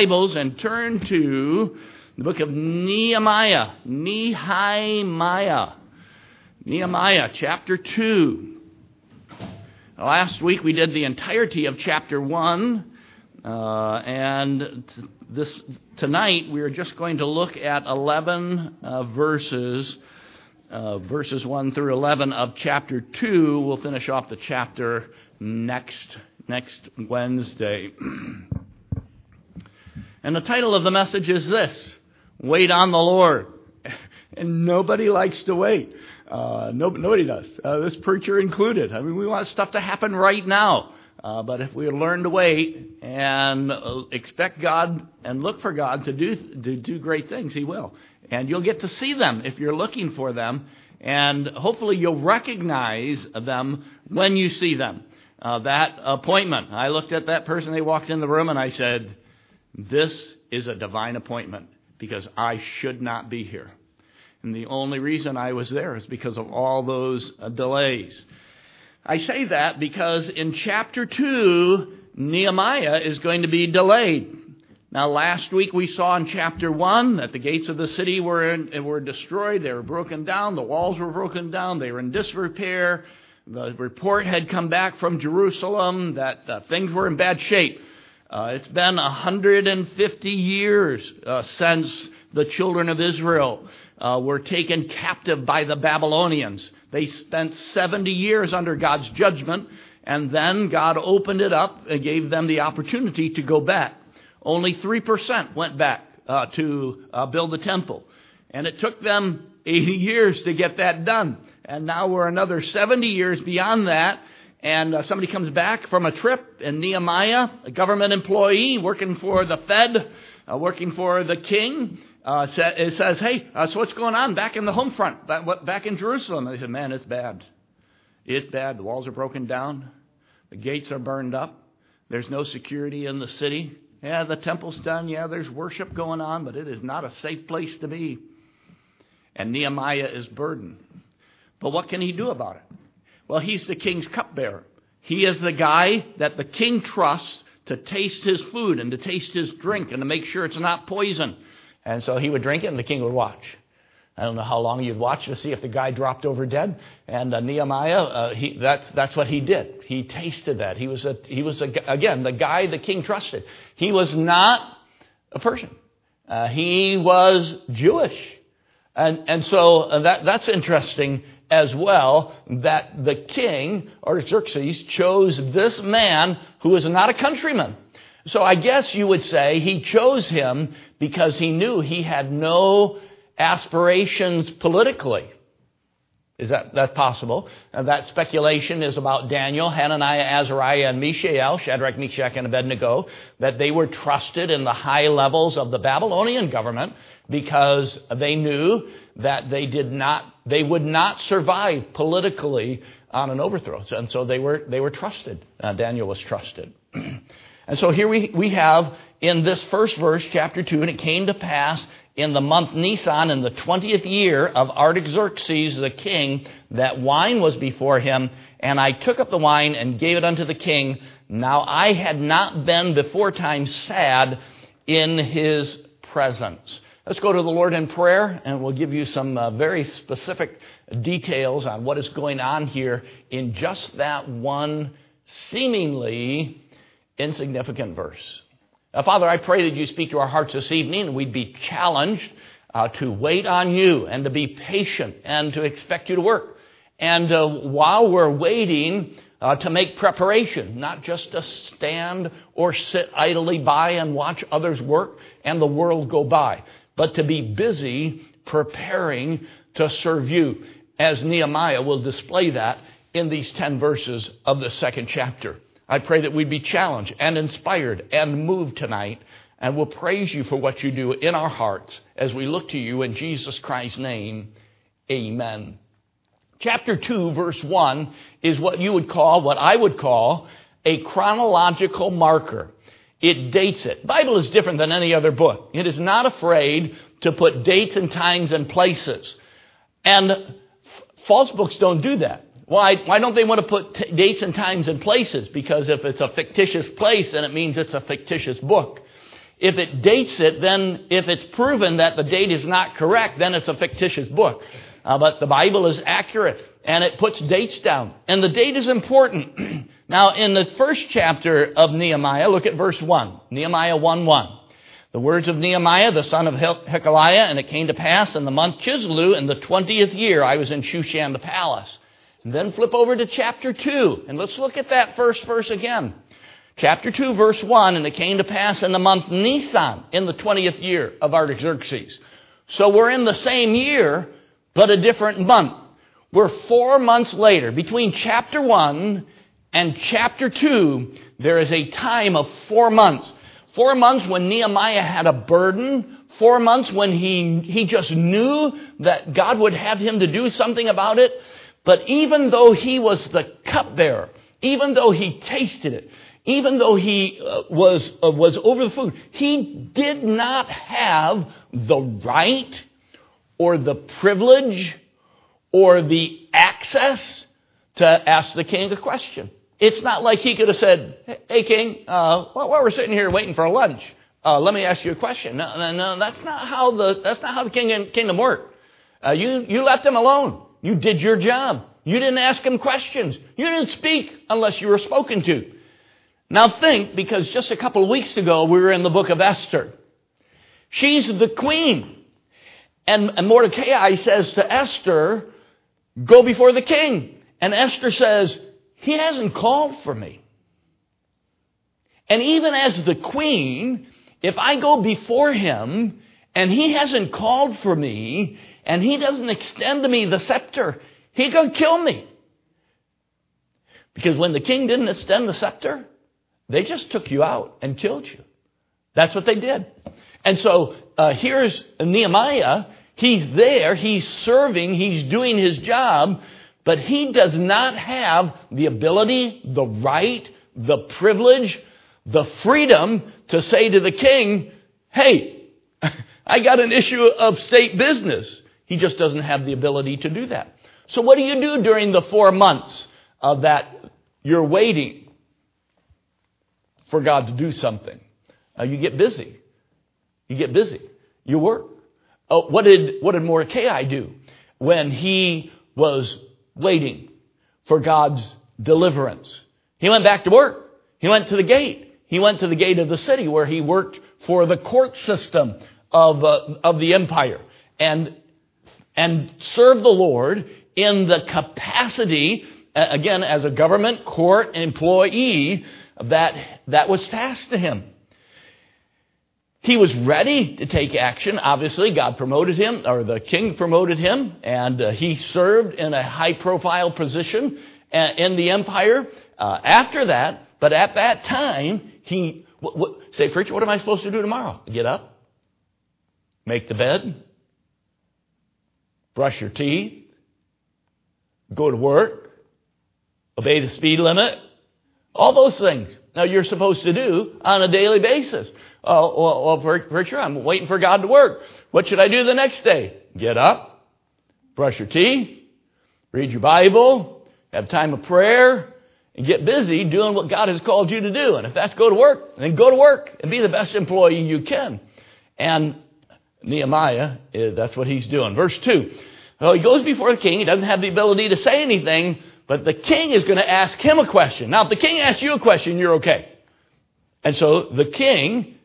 Bibles and turn to the book of Nehemiah. Nehemiah. Nehemiah chapter 2. Last week we did the entirety of chapter 1. Uh, and t- this tonight we are just going to look at 11 uh, verses, uh, verses 1 through 11 of chapter 2. We'll finish off the chapter next next Wednesday. And the title of the message is this Wait on the Lord. And nobody likes to wait. Uh, no, nobody does. Uh, this preacher included. I mean, we want stuff to happen right now. Uh, but if we learn to wait and uh, expect God and look for God to do, to do great things, He will. And you'll get to see them if you're looking for them. And hopefully you'll recognize them when you see them. Uh, that appointment. I looked at that person, they walked in the room, and I said, this is a divine appointment because I should not be here. And the only reason I was there is because of all those uh, delays. I say that because in chapter 2, Nehemiah is going to be delayed. Now, last week we saw in chapter 1 that the gates of the city were, in, were destroyed, they were broken down, the walls were broken down, they were in disrepair. The report had come back from Jerusalem that uh, things were in bad shape. Uh, it's been 150 years uh, since the children of Israel uh, were taken captive by the Babylonians. They spent 70 years under God's judgment, and then God opened it up and gave them the opportunity to go back. Only 3% went back uh, to uh, build the temple. And it took them 80 years to get that done. And now we're another 70 years beyond that, and uh, somebody comes back from a trip, and Nehemiah, a government employee working for the Fed, uh, working for the king, uh, it says, "Hey, uh, so what's going on back in the home front, back, back in Jerusalem?" And they said, "Man, it's bad. It's bad. The walls are broken down, the gates are burned up. There's no security in the city. Yeah, the temple's done. Yeah, there's worship going on, but it is not a safe place to be." And Nehemiah is burdened. But what can he do about it? Well, he's the king's cupbearer. He is the guy that the king trusts to taste his food and to taste his drink and to make sure it's not poison. And so he would drink it and the king would watch. I don't know how long you'd watch to see if the guy dropped over dead. And uh, Nehemiah, uh, he, that's, that's what he did. He tasted that. He was, a, he was a, again, the guy the king trusted. He was not a Persian. Uh, he was Jewish. And, and so uh, that, that's interesting as well that the king, Artaxerxes, chose this man who is not a countryman. So I guess you would say he chose him because he knew he had no aspirations politically. Is that that's possible? And that speculation is about Daniel, Hananiah, Azariah, and Mishael, Shadrach, Meshach, and Abednego, that they were trusted in the high levels of the Babylonian government because they knew that they did not, they would not survive politically on an overthrow. And so they were, they were trusted. Uh, Daniel was trusted. and so here we, we have in this first verse, chapter 2, and it came to pass in the month Nisan, in the 20th year of Artaxerxes the king, that wine was before him, and I took up the wine and gave it unto the king. Now I had not been before time sad in his presence. Let's go to the Lord in prayer, and we'll give you some uh, very specific details on what is going on here in just that one seemingly insignificant verse. Now, Father, I pray that you speak to our hearts this evening, and we'd be challenged uh, to wait on you and to be patient and to expect you to work. And uh, while we're waiting, uh, to make preparation, not just to stand or sit idly by and watch others work and the world go by but to be busy preparing to serve you, as Nehemiah will display that in these 10 verses of the second chapter. I pray that we'd be challenged and inspired and moved tonight, and we'll praise you for what you do in our hearts as we look to you in Jesus Christ's name. Amen. Chapter 2, verse 1 is what you would call, what I would call, a chronological marker. It dates it. Bible is different than any other book. It is not afraid to put dates and times and places. And false books don't do that. Why, why don't they want to put t- dates and times and places? Because if it's a fictitious place, then it means it's a fictitious book. If it dates it, then if it's proven that the date is not correct, then it's a fictitious book. Uh, but the Bible is accurate and it puts dates down. And the date is important. now, in the first chapter of Nehemiah, look at verse 1. Nehemiah 1 1. The words of Nehemiah, the son of Hachaliah, and it came to pass in the month Chisleu, in the twentieth year, I was in Shushan the palace. And then flip over to chapter 2, and let's look at that first verse again. Chapter 2, verse 1, and it came to pass in the month Nisan, in the twentieth year of Artaxerxes. So we're in the same year, but a different month. We're four months later. Between chapter 1 and chapter 2, there is a time of four months. Four months when Nehemiah had a burden. Four months when he, he just knew that God would have him to do something about it. But even though he was the cupbearer, even though he tasted it, even though he uh, was, uh, was over the food, he did not have the right or the privilege or the access to ask the king a question. It's not like he could have said, Hey, king, uh, while we're sitting here waiting for lunch, uh, let me ask you a question. No, no, no, that's not how the, that's not how the kingdom, kingdom worked. Uh, you, you left him alone. You did your job. You didn't ask him questions. You didn't speak unless you were spoken to. Now think, because just a couple of weeks ago we were in the book of Esther. She's the queen. And, and Mordecai says to Esther, go before the king. And Esther says, he hasn't called for me. And even as the queen, if I go before him and he hasn't called for me and he doesn't extend to me the scepter, he gonna kill me. Because when the king didn't extend the scepter, they just took you out and killed you. That's what they did. And so uh, here's Nehemiah. He's there, he's serving, he's doing his job, but he does not have the ability, the right, the privilege, the freedom to say to the king, hey, I got an issue of state business. He just doesn't have the ability to do that. So what do you do during the four months of that you're waiting for God to do something? Uh, you get busy. You get busy. You work. Oh, what did what did Mordecai do when he was waiting for God's deliverance. He went back to work. He went to the gate. He went to the gate of the city where he worked for the court system of, uh, of the empire and, and serve the Lord in the capacity, again, as a government court employee that, that was tasked to him. He was ready to take action. Obviously, God promoted him, or the king promoted him, and uh, he served in a high profile position uh, in the empire uh, after that. But at that time, he, say, preacher, what am I supposed to do tomorrow? Get up, make the bed, brush your teeth, go to work, obey the speed limit, all those things. Now you're supposed to do on a daily basis. Oh, well, well, preacher, I'm waiting for God to work. What should I do the next day? Get up, brush your teeth, read your Bible, have time of prayer, and get busy doing what God has called you to do. And if that's go to work, then go to work and be the best employee you can. And Nehemiah, eh, that's what he's doing. Verse 2. Well, he goes before the king. He doesn't have the ability to say anything, but the king is going to ask him a question. Now, if the king asks you a question, you're okay. And so the king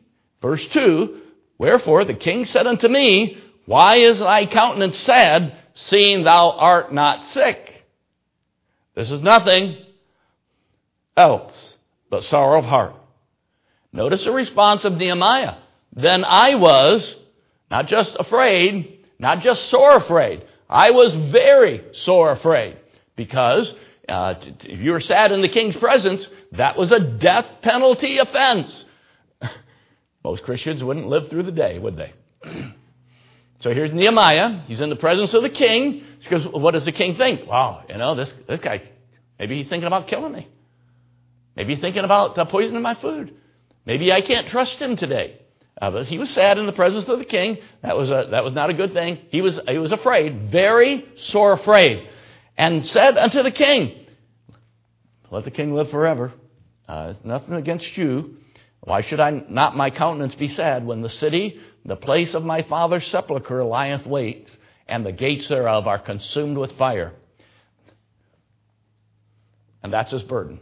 Verse 2 Wherefore the king said unto me, Why is thy countenance sad, seeing thou art not sick? This is nothing else but sorrow of heart. Notice the response of Nehemiah. Then I was not just afraid, not just sore afraid. I was very sore afraid because uh, if you were sad in the king's presence, that was a death penalty offense. Most Christians wouldn't live through the day, would they? so here's Nehemiah. He's in the presence of the king. He goes, What does the king think? Wow, you know, this, this guy, maybe he's thinking about killing me. Maybe he's thinking about uh, poisoning my food. Maybe I can't trust him today. Uh, but he was sad in the presence of the king. That was, a, that was not a good thing. He was, he was afraid, very sore afraid, and said unto the king, Let the king live forever. Uh, nothing against you. Why should I not my countenance be sad when the city, the place of my father's sepulchre, lieth wait, and the gates thereof are consumed with fire? And that's his burden.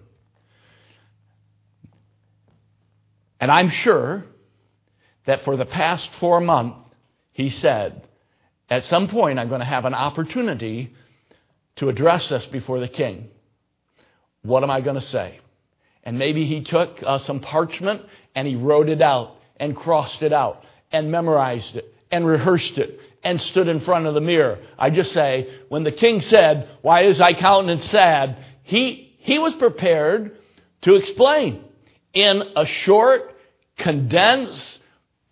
And I'm sure that for the past four months, he said, at some point I'm going to have an opportunity to address this before the king. What am I going to say? And maybe he took uh, some parchment and he wrote it out and crossed it out and memorized it and rehearsed it and stood in front of the mirror. I just say, when the king said, Why is thy countenance sad? He, he was prepared to explain in a short, condensed,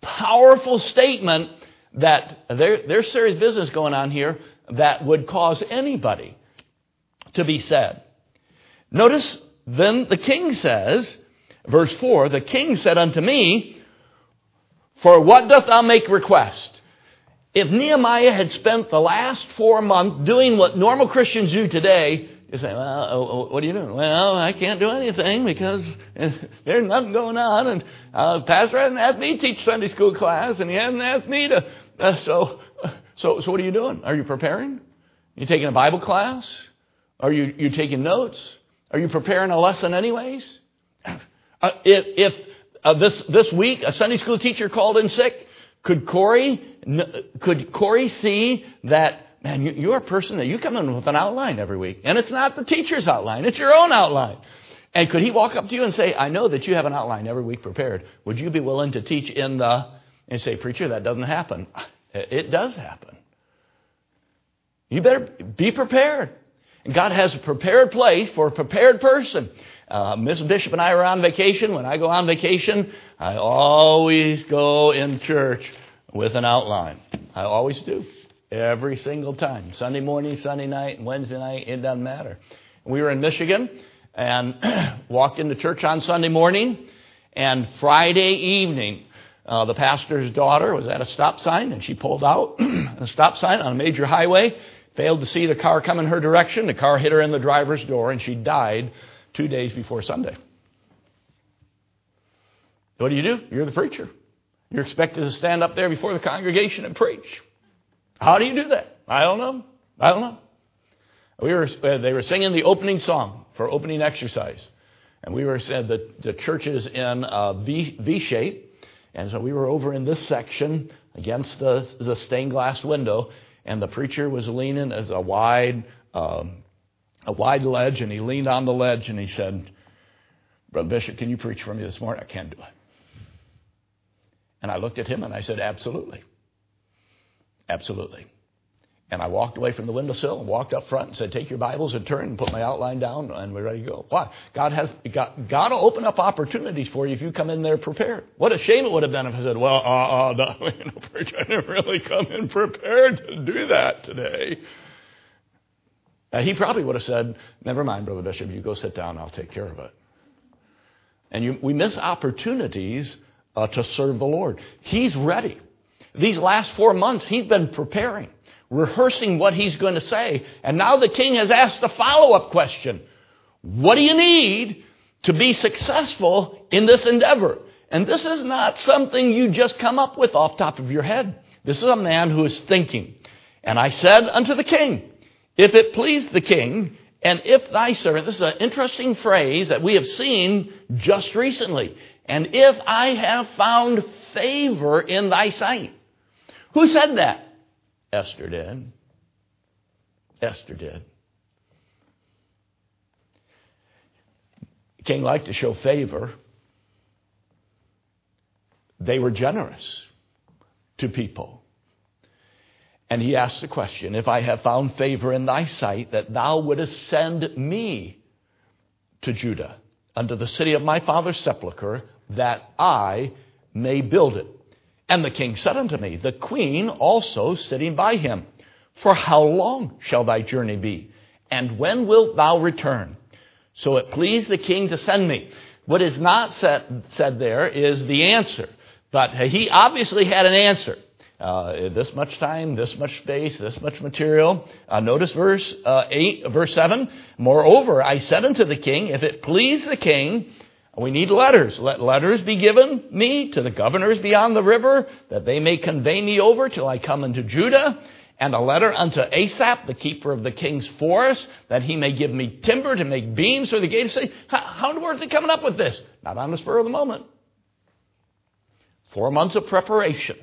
powerful statement that there, there's serious business going on here that would cause anybody to be sad. Notice then the king says, verse 4, the king said unto me, For what doth thou make request? If Nehemiah had spent the last four months doing what normal Christians do today, you say, well, oh, oh, what are you doing? Well, I can't do anything because there's nothing going on, and uh, Pastor hasn't asked me to teach Sunday school class, and he hasn't asked me to. Uh, so, so, so what are you doing? Are you preparing? Are you taking a Bible class? Are you you taking notes? Are you preparing a lesson anyways? Uh, if if uh, this this week a Sunday school teacher called in sick, could Corey could Corey see that man, you're a person that you come in with an outline every week. And it's not the teacher's outline, it's your own outline. And could he walk up to you and say, I know that you have an outline every week prepared. Would you be willing to teach in the, and say, Preacher, that doesn't happen. It does happen. You better be prepared. And God has a prepared place for a prepared person. Uh, Miss Bishop and I are on vacation. When I go on vacation, I always go in church with an outline. I always do. Every single time. Sunday morning, Sunday night, Wednesday night, it doesn't matter. We were in Michigan and walked into church on Sunday morning, and Friday evening, uh, the pastor's daughter was at a stop sign, and she pulled out a stop sign on a major highway, failed to see the car come in her direction. The car hit her in the driver's door, and she died two days before Sunday. What do you do? You're the preacher. You're expected to stand up there before the congregation and preach. How do you do that? I don't know. I don't know. We were, uh, they were singing the opening song for opening exercise. And we were said that the church is in a V, v shape. And so we were over in this section against the, the stained glass window. And the preacher was leaning as a wide, um, a wide ledge. And he leaned on the ledge and he said, Brother Bishop, can you preach for me this morning? I can't do it. And I looked at him and I said, Absolutely. Absolutely. And I walked away from the windowsill and walked up front and said, Take your Bibles and turn and put my outline down, and we're ready to go. Why? God has God, God will open up opportunities for you if you come in there prepared. What a shame it would have been if I said, Well, uh, uh, no, you know, I didn't really come in prepared to do that today. Uh, he probably would have said, Never mind, Brother Bishop, you go sit down, I'll take care of it. And you, we miss opportunities uh, to serve the Lord. He's ready. These last four months, he's been preparing, rehearsing what he's going to say. And now the king has asked a follow up question What do you need to be successful in this endeavor? And this is not something you just come up with off top of your head. This is a man who is thinking. And I said unto the king, If it please the king, and if thy servant, this is an interesting phrase that we have seen just recently, and if I have found favor in thy sight. Who said that? Esther did. Esther did. The king liked to show favor. They were generous to people. And he asked the question If I have found favor in thy sight, that thou wouldest send me to Judah, unto the city of my father's sepulchre, that I may build it. And the king said unto me, The queen also sitting by him, For how long shall thy journey be? And when wilt thou return? So it pleased the king to send me. What is not said, said there is the answer. But he obviously had an answer. Uh, this much time, this much space, this much material. Uh, notice verse uh, 8, verse 7. Moreover, I said unto the king, if it please the king, We need letters. Let letters be given me to the governors beyond the river, that they may convey me over till I come into Judah. And a letter unto Asaph, the keeper of the king's forest, that he may give me timber to make beams for the gate of the city. How, how in the world are they coming up with this? Not on the spur of the moment. Four months of preparation.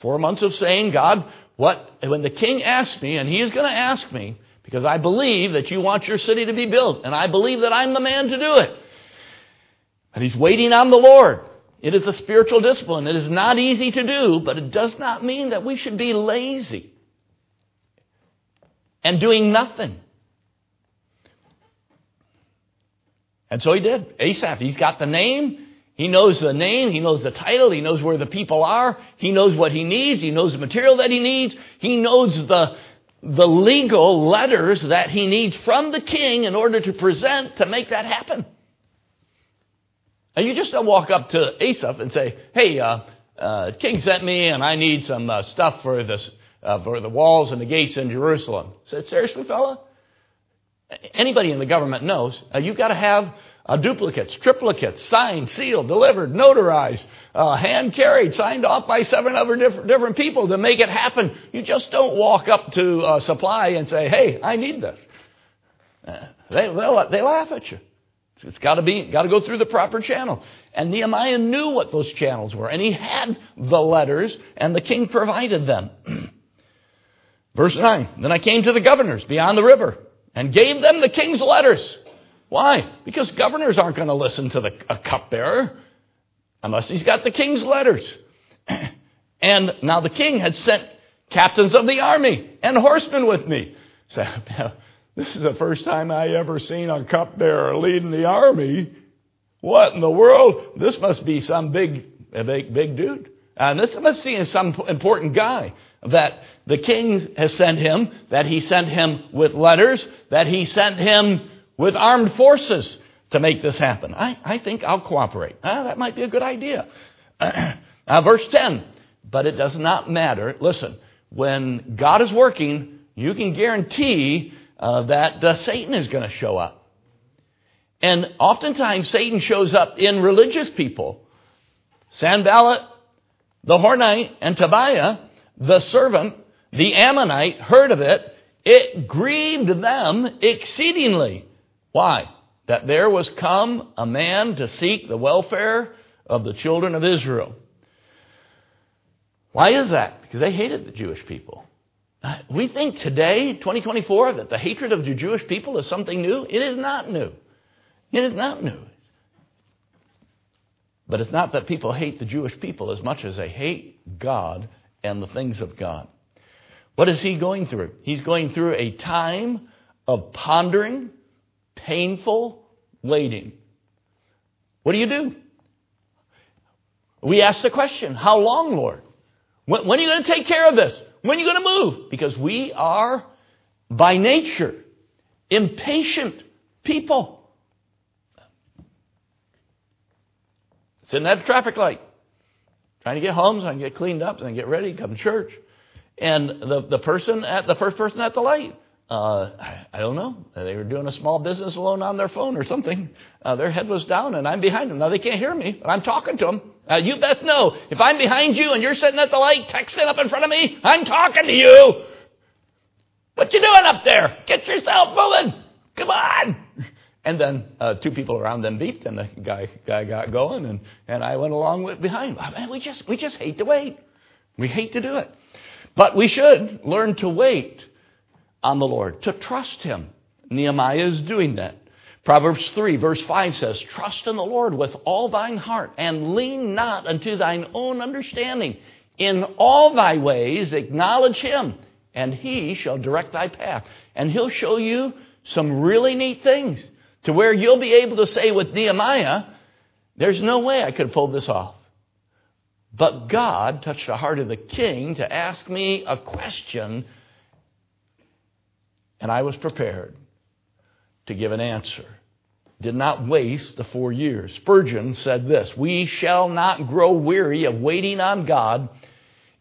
Four months of saying, God, what, when the king asks me, and he is going to ask me, because I believe that you want your city to be built, and I believe that I'm the man to do it. And he's waiting on the Lord. It is a spiritual discipline. It is not easy to do, but it does not mean that we should be lazy and doing nothing. And so he did. Asaph, he's got the name. He knows the name, he knows the title, he knows where the people are, he knows what he needs, he knows the material that he needs, he knows the, the legal letters that he needs from the king in order to present to make that happen. And you just don't walk up to Asaph and say, hey, uh, uh, king sent me and I need some uh, stuff for, this, uh, for the walls and the gates in Jerusalem. I said, seriously, fella? Anybody in the government knows uh, you've got to have uh, duplicates, triplicates, signed, sealed, delivered, notarized, hand carried, signed off by seven other different, different people to make it happen. You just don't walk up to supply and say, "Hey, I need this." They they laugh at you. It's got to be got to go through the proper channel. And Nehemiah knew what those channels were, and he had the letters, and the king provided them. Verse 9 Then I came to the governors beyond the river and gave them the king's letters. Why? Because governors aren't going to listen to the, a cupbearer unless he's got the king's letters. and now the king had sent captains of the army and horsemen with me. So, this is the first time I ever seen a cupbearer leading the army. What in the world? This must be some big, big, big dude. And this must be some important guy that the king has sent him, that he sent him with letters, that he sent him with armed forces to make this happen. I, I think I'll cooperate. Ah, that might be a good idea. uh, verse 10. But it does not matter. Listen, when God is working, you can guarantee uh, that uh, Satan is going to show up. And oftentimes Satan shows up in religious people. Sanballat, the Hornite, and Tobiah, the servant, the Ammonite, heard of it. It grieved them exceedingly. Why? That there was come a man to seek the welfare of the children of Israel. Why is that? Because they hated the Jewish people. Uh, we think today, 2024, that the hatred of the Jewish people is something new. It is not new. It is not new. But it's not that people hate the Jewish people as much as they hate God and the things of God. What is he going through? He's going through a time of pondering painful waiting. What do you do? We ask the question, How long, Lord? When, when are you going to take care of this? When are you going to move? Because we are, by nature, impatient people. Sitting at a traffic light, trying to get home so I can get cleaned up and get ready, come to church. And the, the person at the first person at the light uh, I don't know. They were doing a small business loan on their phone or something. Uh, their head was down, and I'm behind them. Now they can't hear me, but I'm talking to them. Uh, you best know if I'm behind you and you're sitting at the light, texting up in front of me, I'm talking to you. What you doing up there? Get yourself moving. Come on. And then uh, two people around them beeped, and the guy guy got going, and, and I went along with behind. Man, we just we just hate to wait. We hate to do it, but we should learn to wait on the Lord, to trust Him. Nehemiah is doing that. Proverbs 3, verse 5 says, Trust in the Lord with all thine heart, and lean not unto thine own understanding. In all thy ways acknowledge Him, and He shall direct thy path. And He'll show you some really neat things to where you'll be able to say with Nehemiah, There's no way I could pull this off. But God touched the heart of the king to ask me a question and I was prepared to give an answer. Did not waste the four years. Spurgeon said this We shall not grow weary of waiting on God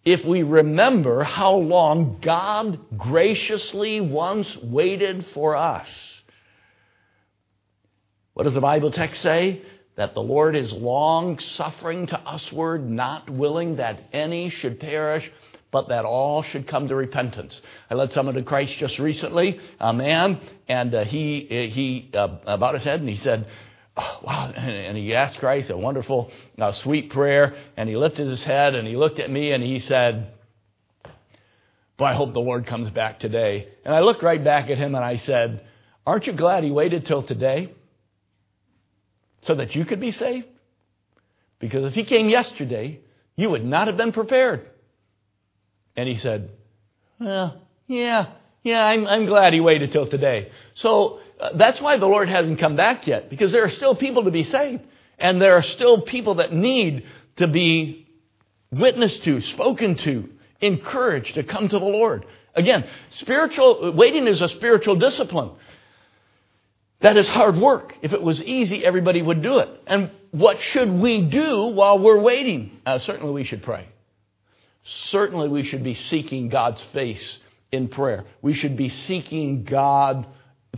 if we remember how long God graciously once waited for us. What does the Bible text say? that the Lord is long suffering to usward, not willing that any should perish, but that all should come to repentance. I led someone to Christ just recently, a man, and uh, he he uh, bowed his head and he said, oh, "Wow!" And he asked Christ a wonderful, uh, sweet prayer, and he lifted his head and he looked at me and he said, "Boy, I hope the Lord comes back today." And I looked right back at him and I said, "Aren't you glad he waited till today?" so that you could be saved? Because if he came yesterday, you would not have been prepared. And he said, Well, yeah, yeah, I'm, I'm glad he waited till today. So uh, that's why the Lord hasn't come back yet, because there are still people to be saved. And there are still people that need to be witnessed to, spoken to, encouraged to come to the Lord. Again, spiritual, waiting is a spiritual discipline. That is hard work. If it was easy, everybody would do it. And what should we do while we're waiting? Uh, certainly we should pray. Certainly we should be seeking God's face in prayer. We should be seeking God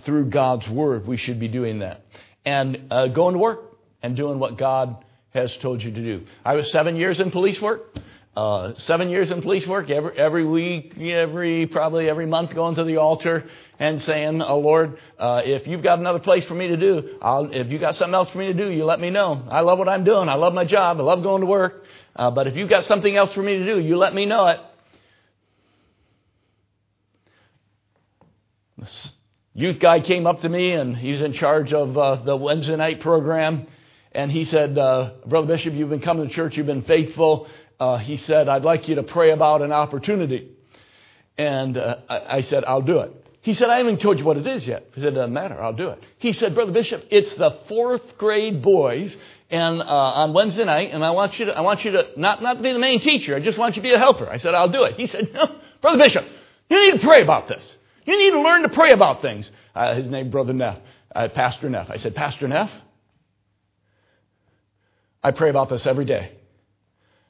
through God's word. We should be doing that. And uh, going to work and doing what God has told you to do. I was seven years in police work. Uh, seven years in police work, every, every week, every, probably every month going to the altar and saying, Oh Lord, uh, if you've got another place for me to do, I'll, if you've got something else for me to do, you let me know. I love what I'm doing. I love my job. I love going to work. Uh, but if you've got something else for me to do, you let me know it. This youth guy came up to me and he's in charge of uh, the Wednesday night program. And he said, uh, Brother Bishop, you've been coming to church, you've been faithful uh, he said, I'd like you to pray about an opportunity. And uh, I, I, said, I'll do it. He said, I haven't told you what it is yet. He said, it doesn't matter, I'll do it. He said, Brother Bishop, it's the fourth grade boys and uh, on Wednesday night, and I want you to, I want you to not, not be the main teacher, I just want you to be a helper. I said, I'll do it. He said, no, Brother Bishop, you need to pray about this. You need to learn to pray about things. Uh, his name, Brother Neff, uh, Pastor Neff. I said, Pastor Neff, I pray about this every day.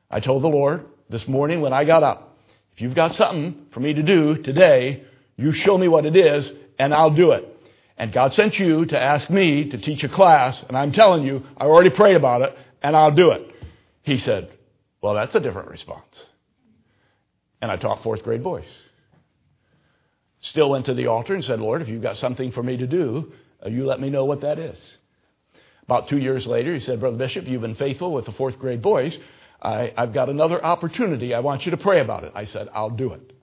I told the Lord this morning when I got up, if you've got something for me to do today, you show me what it is and I'll do it. And God sent you to ask me to teach a class, and I'm telling you, I already prayed about it, and I'll do it. He said, Well, that's a different response. And I taught fourth grade boys. Still went to the altar and said, Lord, if you've got something for me to do, uh, you let me know what that is. About two years later, he said, Brother Bishop, you've been faithful with the fourth grade boys. I, I've got another opportunity. I want you to pray about it. I said, I'll do it.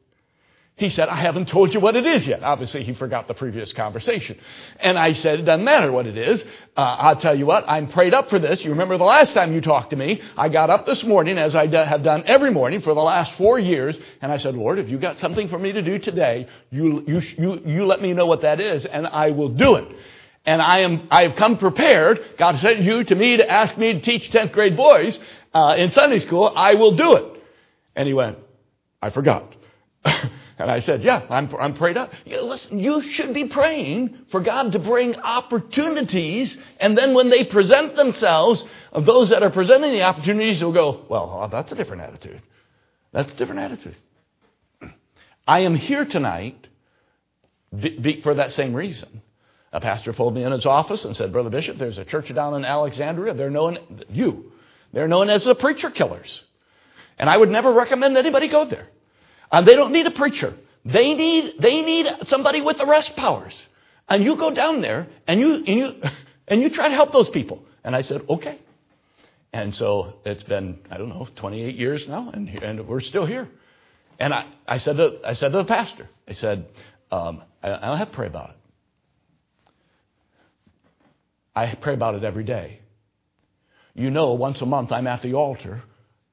He said, I haven't told you what it is yet. Obviously, he forgot the previous conversation. And I said, it doesn't matter what it is. Uh, I'll tell you what, I'm prayed up for this. You remember the last time you talked to me, I got up this morning, as I have done every morning for the last four years, and I said, Lord, if you've got something for me to do today, you, you, you, you let me know what that is, and I will do it. And I am, I have come prepared. God sent you to me to ask me to teach 10th grade boys, uh, in Sunday school, I will do it. And he went, I forgot. and I said, yeah, I'm, I'm prayed up. Listen, you should be praying for God to bring opportunities. And then when they present themselves, of those that are presenting the opportunities will go, well, that's a different attitude. That's a different attitude. I am here tonight for that same reason. A pastor pulled me in his office and said, Brother Bishop, there's a church down in Alexandria. They're known, you, they're known as the preacher killers. And I would never recommend anybody go there. Uh, they don't need a preacher. They need, they need somebody with arrest powers. And you go down there and you, and you, and you try to help those people. And I said, okay. And so it's been, I don't know, 28 years now, and, and we're still here. And I, I, said to, I said to the pastor, I said, um, I, I don't have to pray about it. I pray about it every day. You know, once a month I'm at the altar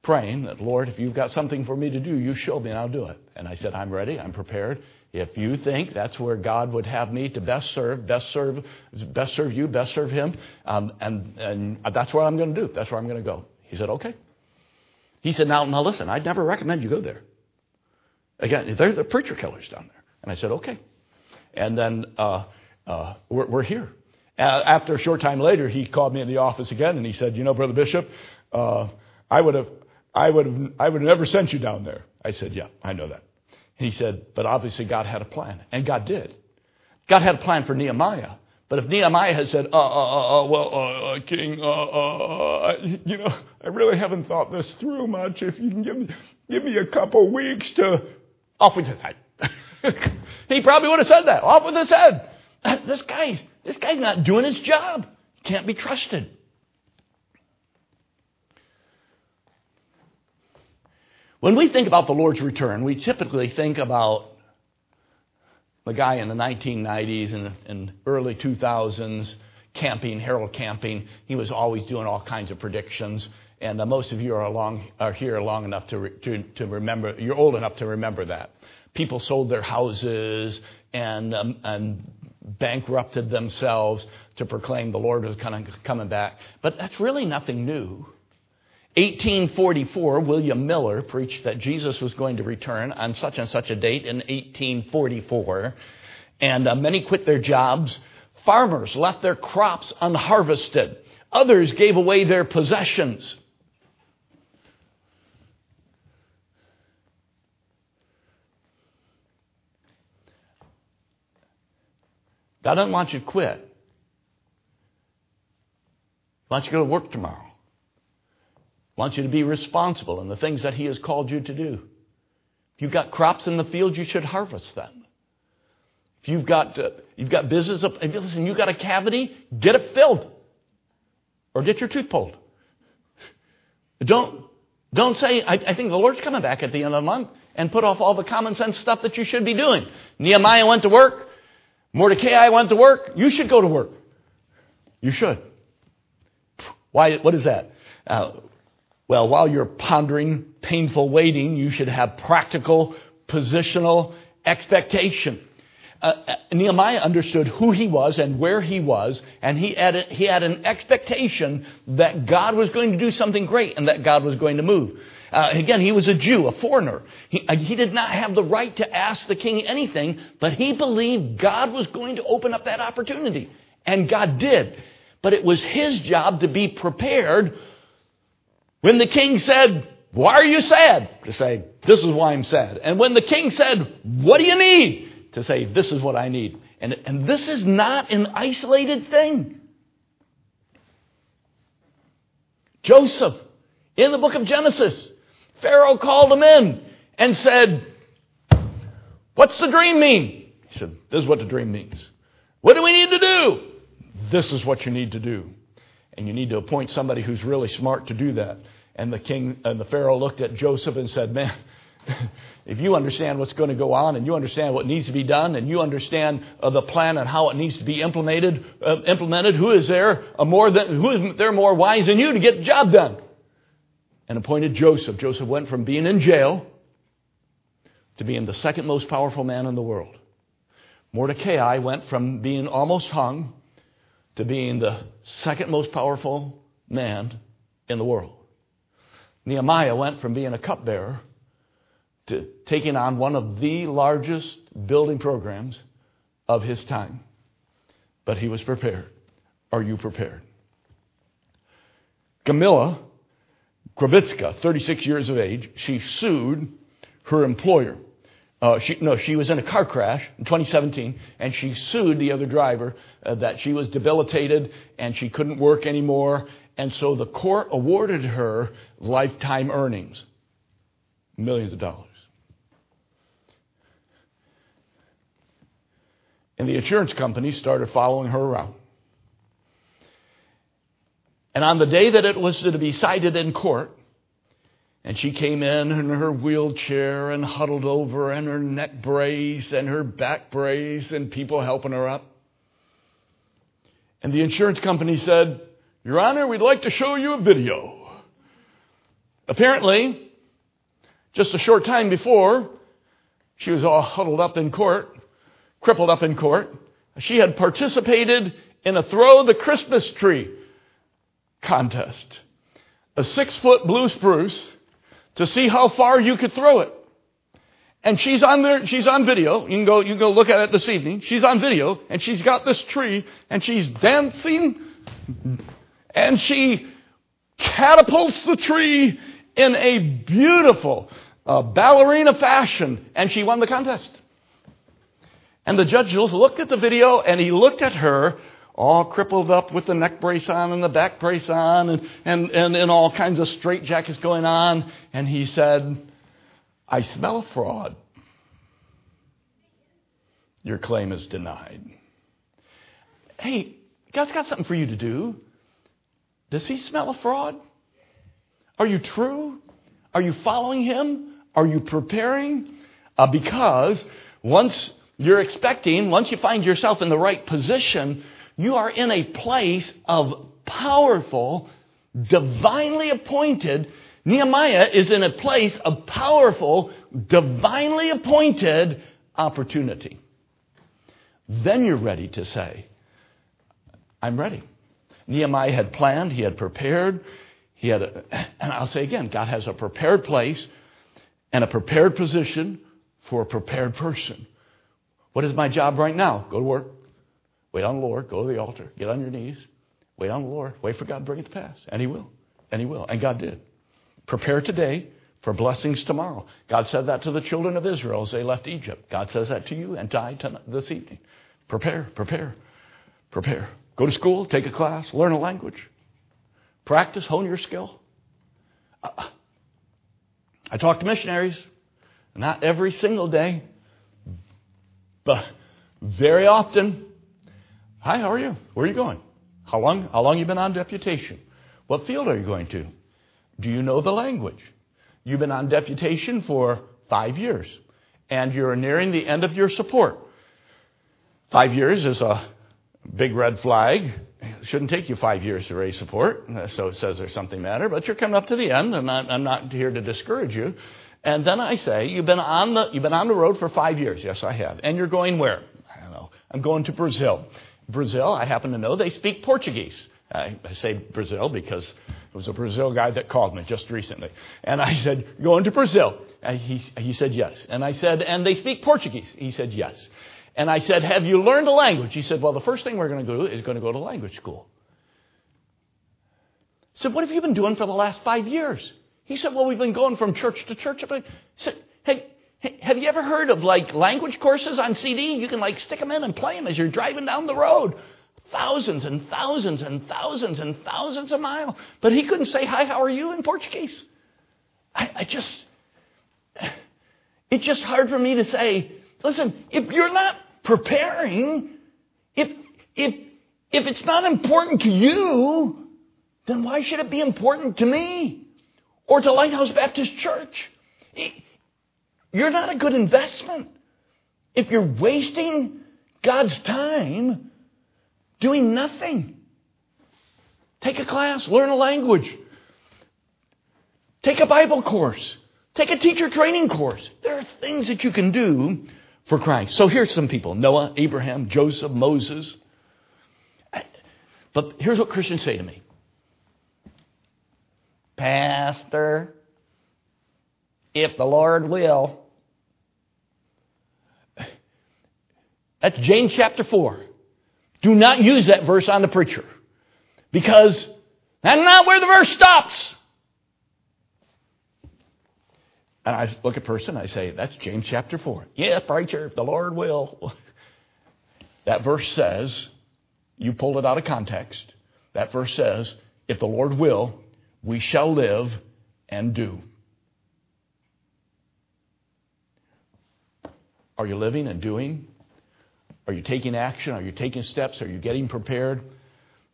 praying that, Lord, if you've got something for me to do, you show me and I'll do it. And I said, I'm ready, I'm prepared. If you think that's where God would have me to best serve, best serve, best serve you, best serve Him, um, and, and that's what I'm going to do. That's where I'm going to go. He said, okay. He said, now, now listen, I'd never recommend you go there. Again, they're the preacher killers down there. And I said, okay. And then uh, uh, we're, we're here. Uh, after a short time later, he called me in the office again and he said, You know, Brother Bishop, uh, I would have. I would have, I would have never sent you down there. I said, Yeah, I know that. He said, But obviously God had a plan. And God did. God had a plan for Nehemiah, But if Nehemiah had said, uh, uh, uh, uh well, uh, uh King, uh, uh, you know, I really haven't thought this through much. If you can give me, give me a couple weeks to, off with his head. he probably would have said that. Off with his head. This guy's, this guy's not doing his job. Can't be trusted. When we think about the Lord's return, we typically think about the guy in the 1990s and, and early 2000s camping, Harold Camping. He was always doing all kinds of predictions. And uh, most of you are, along, are here long enough to, re, to, to remember, you're old enough to remember that. People sold their houses and, um, and bankrupted themselves to proclaim the Lord was kind of coming back. But that's really nothing new. 1844, William Miller preached that Jesus was going to return on such and such a date in 1844, and uh, many quit their jobs. Farmers left their crops unharvested. Others gave away their possessions. God doesn't want you to quit. He wants you to go to work tomorrow He wants you to be responsible in the things that He has called you to do. If you've got crops in the field, you should harvest them. If you've got, uh, you've got business, if, listen, you've got a cavity, get it filled. Or get your tooth pulled. Don't, don't say, I, I think the Lord's coming back at the end of the month and put off all the common sense stuff that you should be doing. Nehemiah went to work. Mordecai went to work. You should go to work. You should. Why, what is that? Uh, well, while you're pondering painful waiting, you should have practical, positional expectation. Uh, uh, Nehemiah understood who he was and where he was, and he had, a, he had an expectation that God was going to do something great and that God was going to move. Uh, again, he was a Jew, a foreigner. He, uh, he did not have the right to ask the king anything, but he believed God was going to open up that opportunity. And God did. But it was his job to be prepared when the king said, Why are you sad? To say, This is why I'm sad. And when the king said, What do you need? To say, This is what I need. And, and this is not an isolated thing. Joseph, in the book of Genesis, Pharaoh called him in and said, What's the dream mean? He said, This is what the dream means. What do we need to do? This is what you need to do. And you need to appoint somebody who's really smart to do that. And the king and the Pharaoh looked at Joseph and said, Man, if you understand what's going to go on and you understand what needs to be done and you understand uh, the plan and how it needs to be implemented, uh, implemented, who is there a more than, who is there more wise than you to get the job done? And appointed Joseph. Joseph went from being in jail to being the second most powerful man in the world. Mordecai went from being almost hung to being the second most powerful man in the world. Nehemiah went from being a cupbearer to taking on one of the largest building programs of his time. But he was prepared. Are you prepared? Gamila Gravitska, 36 years of age, she sued her employer uh, she, no, she was in a car crash in 2017, and she sued the other driver uh, that she was debilitated and she couldn't work anymore. And so the court awarded her lifetime earnings, millions of dollars. And the insurance company started following her around. And on the day that it was to be cited in court, and she came in in her wheelchair and huddled over and her neck brace and her back brace and people helping her up. And the insurance company said, Your Honor, we'd like to show you a video. Apparently, just a short time before, she was all huddled up in court, crippled up in court. She had participated in a throw the Christmas tree contest. A six foot blue spruce to see how far you could throw it. And she's on there, she's on video. You can go, you can go look at it this evening. She's on video and she's got this tree and she's dancing and she catapults the tree in a beautiful uh, ballerina fashion and she won the contest. And the judge looked at the video and he looked at her all crippled up with the neck brace on and the back brace on and, and, and, and all kinds of straight jackets going on. And he said, I smell a fraud. Your claim is denied. Hey, God's got something for you to do. Does he smell a fraud? Are you true? Are you following him? Are you preparing? Uh, because once you're expecting, once you find yourself in the right position, you are in a place of powerful, divinely appointed. Nehemiah is in a place of powerful, divinely appointed opportunity. Then you're ready to say, I'm ready. Nehemiah had planned, he had prepared, he had, a, and I'll say again, God has a prepared place and a prepared position for a prepared person. What is my job right now? Go to work, wait on the Lord, go to the altar, get on your knees, wait on the Lord, wait for God to bring it to pass. And He will. And He will. And God did. Prepare today for blessings tomorrow. God said that to the children of Israel as they left Egypt. God says that to you and to I this evening. Prepare, prepare, prepare. Go to school, take a class, learn a language, practice, hone your skill. Uh, I talk to missionaries, not every single day, but very often. Hi, how are you? Where are you going? How long? How long you been on deputation? What field are you going to? Do you know the language? You've been on deputation for five years, and you're nearing the end of your support. Five years is a big red flag. It shouldn't take you five years to raise support, so it says there's something matter, but you're coming up to the end, and I'm not here to discourage you. And then I say, you've been on the, you've been on the road for five years. Yes, I have. And you're going where? I don't know. I'm going to Brazil. Brazil, I happen to know they speak Portuguese. I, say Brazil because it was a Brazil guy that called me just recently. And I said, going to Brazil? And he, he said, yes. And I said, and they speak Portuguese? He said, yes. And I said, have you learned a language? He said, well, the first thing we're going to do is going to go to language school. I said, what have you been doing for the last five years? He said, well, we've been going from church to church. I said, hey, have you ever heard of like language courses on CD? You can like stick them in and play them as you're driving down the road. Thousands and thousands and thousands and thousands of miles. But he couldn't say, hi, how are you in Portuguese. I, I just, it's just hard for me to say, listen, if you're not preparing, if, if, if it's not important to you, then why should it be important to me? or to Lighthouse Baptist Church. You're not a good investment if you're wasting God's time doing nothing. Take a class, learn a language, take a Bible course, take a teacher training course. There are things that you can do for Christ. So here's some people Noah, Abraham, Joseph, Moses. But here's what Christians say to me Pastor, if the Lord will. That's James chapter 4. Do not use that verse on the preacher because that's not where the verse stops. And I look at person, I say, that's James chapter 4. Yes, preacher, if the Lord will. That verse says, you pulled it out of context. That verse says, if the Lord will, we shall live and do. Are you living and doing? Are you taking action? Are you taking steps? Are you getting prepared?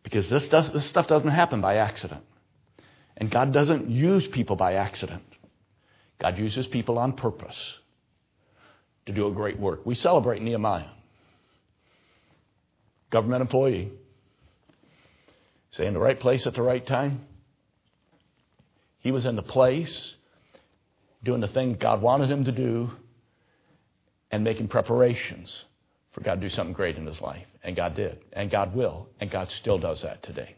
Because this, does, this stuff doesn't happen by accident. And God doesn't use people by accident. God uses people on purpose to do a great work. We celebrate Nehemiah, government employee, say in the right place at the right time. He was in the place, doing the thing God wanted him to do, and making preparations for God to do something great in his life. And God did. And God will. And God still does that today.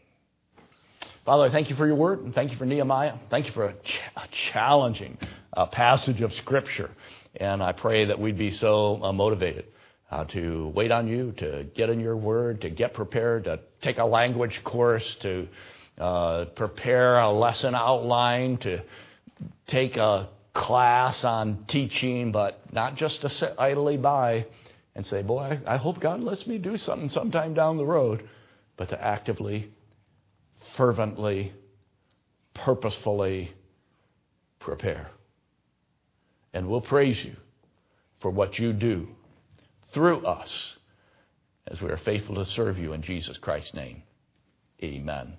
Father, I thank you for your word, and thank you for Nehemiah. Thank you for a, ch- a challenging uh, passage of Scripture. And I pray that we'd be so uh, motivated uh, to wait on you, to get in your word, to get prepared, to take a language course, to uh, prepare a lesson outline, to take a class on teaching, but not just to sit idly by and say, Boy, I, hope God lets me do something sometime down the road. but to actively, fervently, purposefully prepare. And we'll praise you for what you do through us as we are faithful to serve you in Jesus Christ's name. Amen.